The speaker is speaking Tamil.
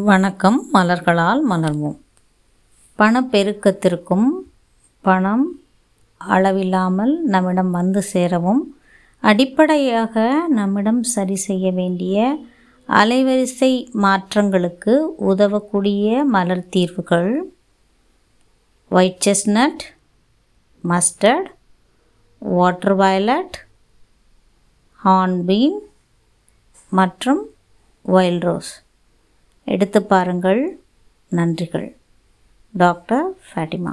வணக்கம் மலர்களால் மலர்வோம் பணப்பெருக்கத்திற்கும் பணம் அளவில்லாமல் நம்மிடம் வந்து சேரவும் அடிப்படையாக நம்மிடம் சரி செய்ய வேண்டிய அலைவரிசை மாற்றங்களுக்கு உதவக்கூடிய மலர் தீர்வுகள் white chestnut mustard water violet hornbeam மற்றும் வைல்ட் ரோஸ் எடுத்து பாருங்கள். நன்றிகள். டாக்டர் ஃபேட்டிமா.